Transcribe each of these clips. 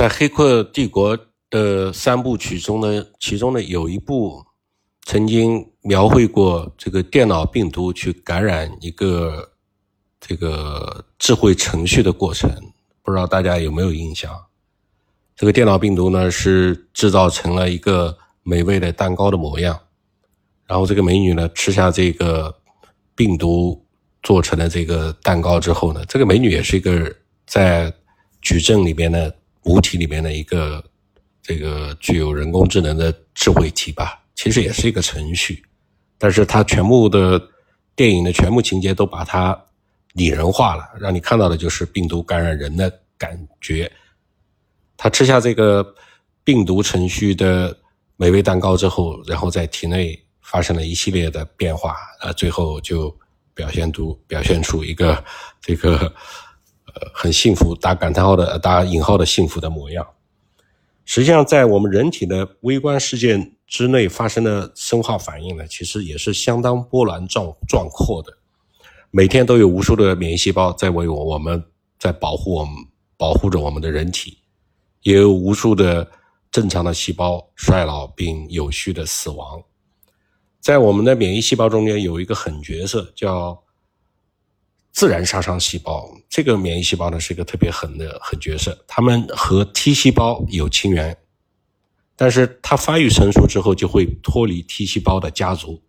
在《黑客帝国》的三部曲中呢，其中呢有一部曾经描绘过这个电脑病毒去感染一个这个智慧程序的过程，不知道大家有没有印象？这个电脑病毒呢是制造成了一个美味的蛋糕的模样，然后这个美女呢吃下这个病毒做成的这个蛋糕之后呢，这个美女也是一个在矩阵里边呢。母体里面的一个这个具有人工智能的智慧体吧，其实也是一个程序，但是它全部的电影的全部情节都把它拟人化了，让你看到的就是病毒感染人的感觉。他吃下这个病毒程序的美味蛋糕之后，然后在体内发生了一系列的变化，啊，最后就表现出表现出一个这个。呃，很幸福，打感叹号的，打引号的幸福的模样。实际上，在我们人体的微观世界之内发生的生化反应呢，其实也是相当波澜壮壮阔的。每天都有无数的免疫细胞在为我我们在保护我们，保护着我们的人体，也有无数的正常的细胞衰老并有序的死亡。在我们的免疫细胞中间有一个狠角色叫。自然杀伤细胞，这个免疫细胞呢是一个特别狠的狠角色，它们和 T 细胞有亲缘，但是它发育成熟之后就会脱离 T 细胞的家族，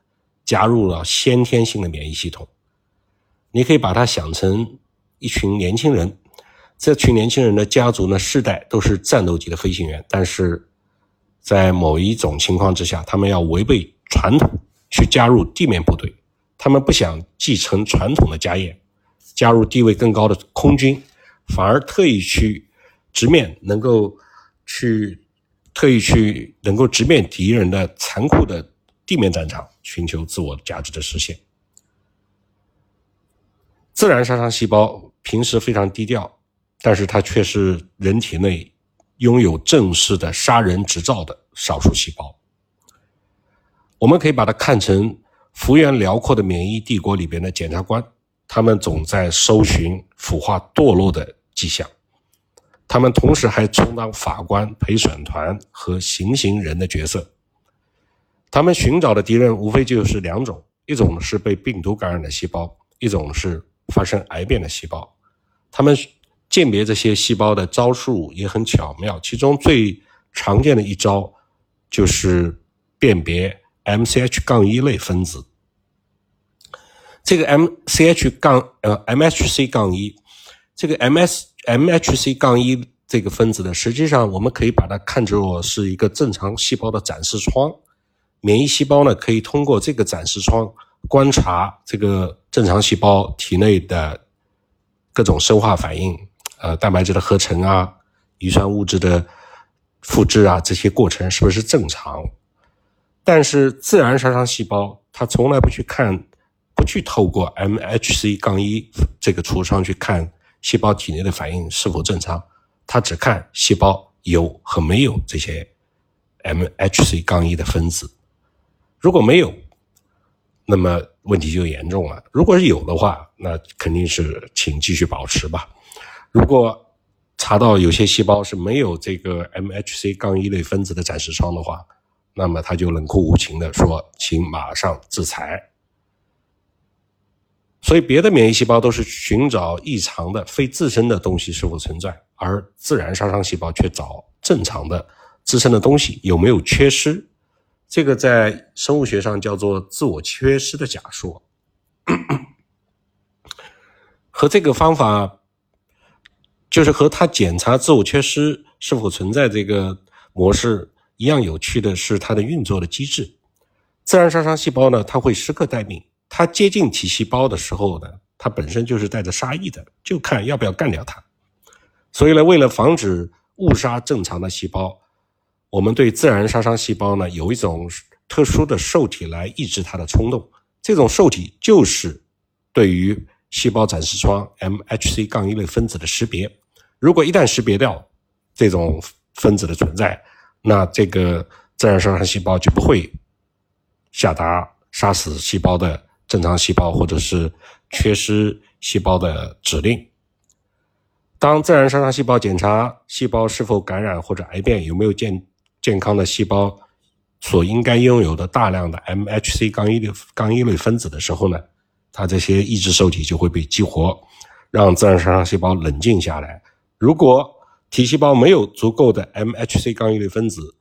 加入了先天性的免疫系统。你可以把它想成一群年轻人，这群年轻人的家族呢世代都是战斗机的飞行员，但是在某一种情况之下，他们要违背传统去加入地面部队，他们不想继承传统的家业。加入地位更高的空军，反而特意去直面能够去特意去能够直面敌人的残酷的地面战场，寻求自我价值的实现。自然杀伤细胞平时非常低调，但是它却是人体内拥有正式的杀人执照的少数细胞。我们可以把它看成幅员辽阔的免疫帝国里边的检察官。他们总在搜寻腐化堕落的迹象，他们同时还充当法官、陪审团和行刑人的角色。他们寻找的敌人无非就是两种：一种是被病毒感染的细胞，一种是发生癌变的细胞。他们鉴别这些细胞的招数也很巧妙，其中最常见的一招就是辨别 MCH- 杠一类分子。这个 M C H 杠呃 M H C 杠一，这个 M S M H C 杠一这个分子呢，实际上我们可以把它看作是一个正常细胞的展示窗。免疫细胞呢，可以通过这个展示窗观察这个正常细胞体内的各种生化反应，呃，蛋白质的合成啊，遗传物质的复制啊，这些过程是不是正常？但是自然杀伤细胞它从来不去看。不去透过 MHC 杠一这个橱窗去看细胞体内的反应是否正常，它只看细胞有和没有这些 MHC 杠一的分子。如果没有，那么问题就严重了；如果是有的话，那肯定是请继续保持吧。如果查到有些细胞是没有这个 MHC 杠一类分子的展示窗的话，那么他就冷酷无情的说：“请马上制裁。”所以，别的免疫细胞都是寻找异常的、非自身的东西是否存在，而自然杀伤细胞却找正常的自身的东西有没有缺失。这个在生物学上叫做自我缺失的假说。和这个方法，就是和它检查自我缺失是否存在这个模式一样有趣的是它的运作的机制。自然杀伤细胞呢，它会时刻待命。它接近体细胞的时候呢，它本身就是带着杀意的，就看要不要干掉它。所以呢，为了防止误杀正常的细胞，我们对自然杀伤细胞呢有一种特殊的受体来抑制它的冲动。这种受体就是对于细胞展示窗 MHC- 杠一类分子的识别。如果一旦识别掉这种分子的存在，那这个自然杀伤细胞就不会下达杀死细胞的。正常细胞或者是缺失细胞的指令，当自然杀伤细胞检查细胞是否感染或者癌变，有没有健健康的细胞所应该拥有的大量的 MHC 杠一类杠一类分子的时候呢，它这些抑制受体就会被激活，让自然杀伤细胞冷静下来。如果体细胞没有足够的 MHC 杠一类分子，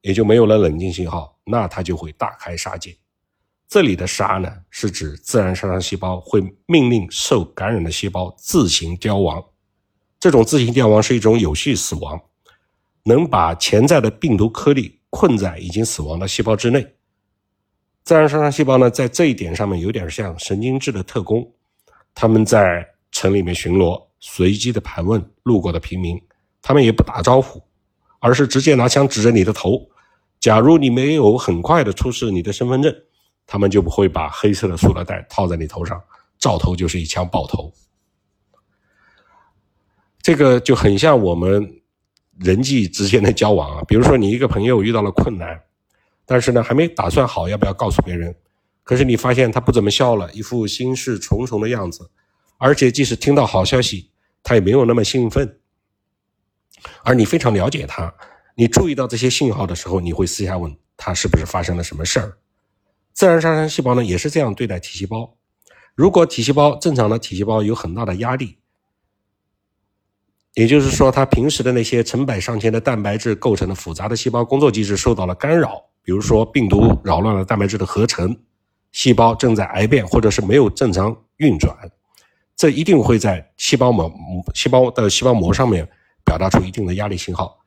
也就没有了冷静信号，那它就会大开杀戒。这里的“杀”呢，是指自然杀伤细胞会命令受感染的细胞自行凋亡。这种自行凋亡是一种有序死亡，能把潜在的病毒颗粒困在已经死亡的细胞之内。自然杀伤细胞呢，在这一点上面有点像神经质的特工，他们在城里面巡逻，随机的盘问路过的平民，他们也不打招呼，而是直接拿枪指着你的头。假如你没有很快的出示你的身份证。他们就不会把黑色的塑料袋套在你头上，照头就是一枪爆头。这个就很像我们人际之间的交往啊，比如说你一个朋友遇到了困难，但是呢还没打算好要不要告诉别人，可是你发现他不怎么笑了，一副心事重重的样子，而且即使听到好消息，他也没有那么兴奋。而你非常了解他，你注意到这些信号的时候，你会私下问他是不是发生了什么事儿。自然杀伤细胞呢，也是这样对待体细胞。如果体细胞正常的体细胞有很大的压力，也就是说，它平时的那些成百上千的蛋白质构成的复杂的细胞工作机制受到了干扰，比如说病毒扰乱了蛋白质的合成，细胞正在癌变或者是没有正常运转，这一定会在细胞膜、细胞的细胞膜上面表达出一定的压力信号。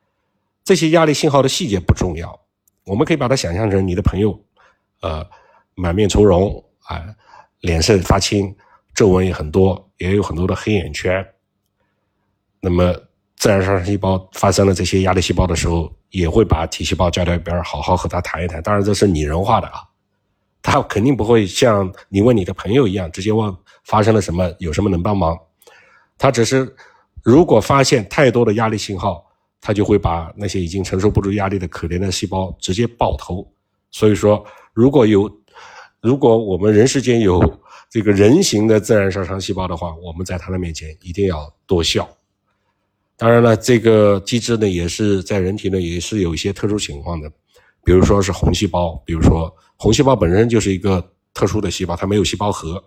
这些压力信号的细节不重要，我们可以把它想象成你的朋友，呃。满面从容啊，脸色发青，皱纹也很多，也有很多的黑眼圈。那么，自然杀伤细胞发生了这些压力细胞的时候，也会把体细胞叫到一边，好好和他谈一谈。当然，这是拟人化的啊，他肯定不会像你问你的朋友一样，直接问发生了什么，有什么能帮忙。他只是，如果发现太多的压力信号，他就会把那些已经承受不住压力的可怜的细胞直接爆头。所以说，如果有如果我们人世间有这个人形的自然杀伤细胞的话，我们在它的面前一定要多笑。当然了，这个机制呢，也是在人体呢，也是有一些特殊情况的，比如说是红细胞，比如说红细胞本身就是一个特殊的细胞，它没有细胞核，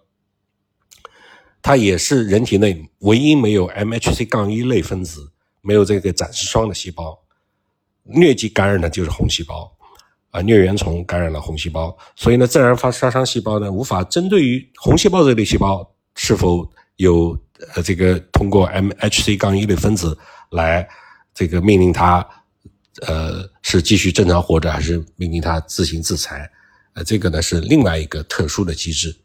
它也是人体内唯一没有 MHC 杠一类分子、没有这个展示霜的细胞，疟疾感染的就是红细胞。啊，疟原虫感染了红细胞，所以呢，自然发杀伤细胞呢，无法针对于红细胞这类细胞是否有呃这个通过 MHC 杠一类分子来这个命令它，呃是继续正常活着，还是命令它自行自裁？呃，这个呢是另外一个特殊的机制。